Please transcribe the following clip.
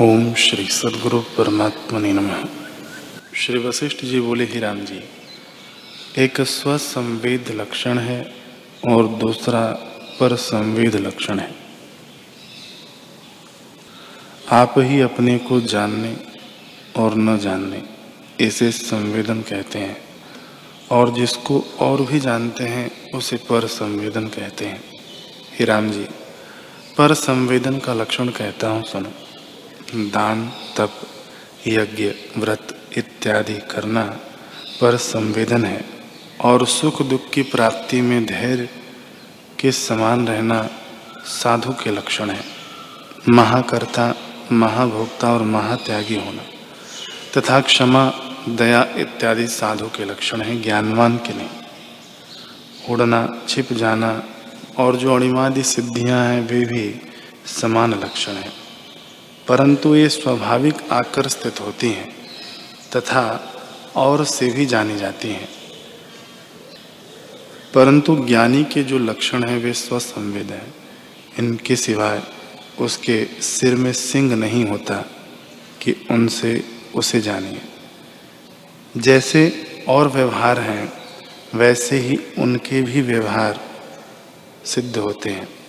ओम श्री सदगुरु परमात्मा ने नम। श्री वशिष्ठ जी बोले, ही राम जी, एक स्वसंवेद लक्षण है और दूसरा पर संवेद लक्षण है। आप ही अपने को जानने और न जानने, इसे संवेदन कहते हैं। और जिसको और भी जानते हैं, उसे पर संवेदन कहते हैं। ही राम जी पर संवेदन का लक्षण कहता हूँ, सुनो। दान, तप, यज्ञ, व्रत इत्यादि करना पर संवेदन है और सुख दुख की प्राप्ति में धैर्य के समान रहना साधु के लक्षण है। महाकर्ता, महाभोक्ता और महात्यागी होना तथा क्षमा, दया इत्यादि साधु के लक्षण हैं, ज्ञानवान के नहीं। उड़ना, छिप जाना और जो अणिमादि सिद्धियाँ हैं, वे भी समान लक्षण है। परंतु ये स्वाभाविक आकर स्थित होती हैं, तथा और से भी जानी जाती हैं। परंतु ज्ञानी के जो लक्षण हैं, वे स्वसंवेद हैं। इनके सिवाय उसके सिर में सिंह नहीं होता कि उनसे उसे जानिए। जैसे और व्यवहार हैं, वैसे ही उनके भी व्यवहार सिद्ध होते हैं।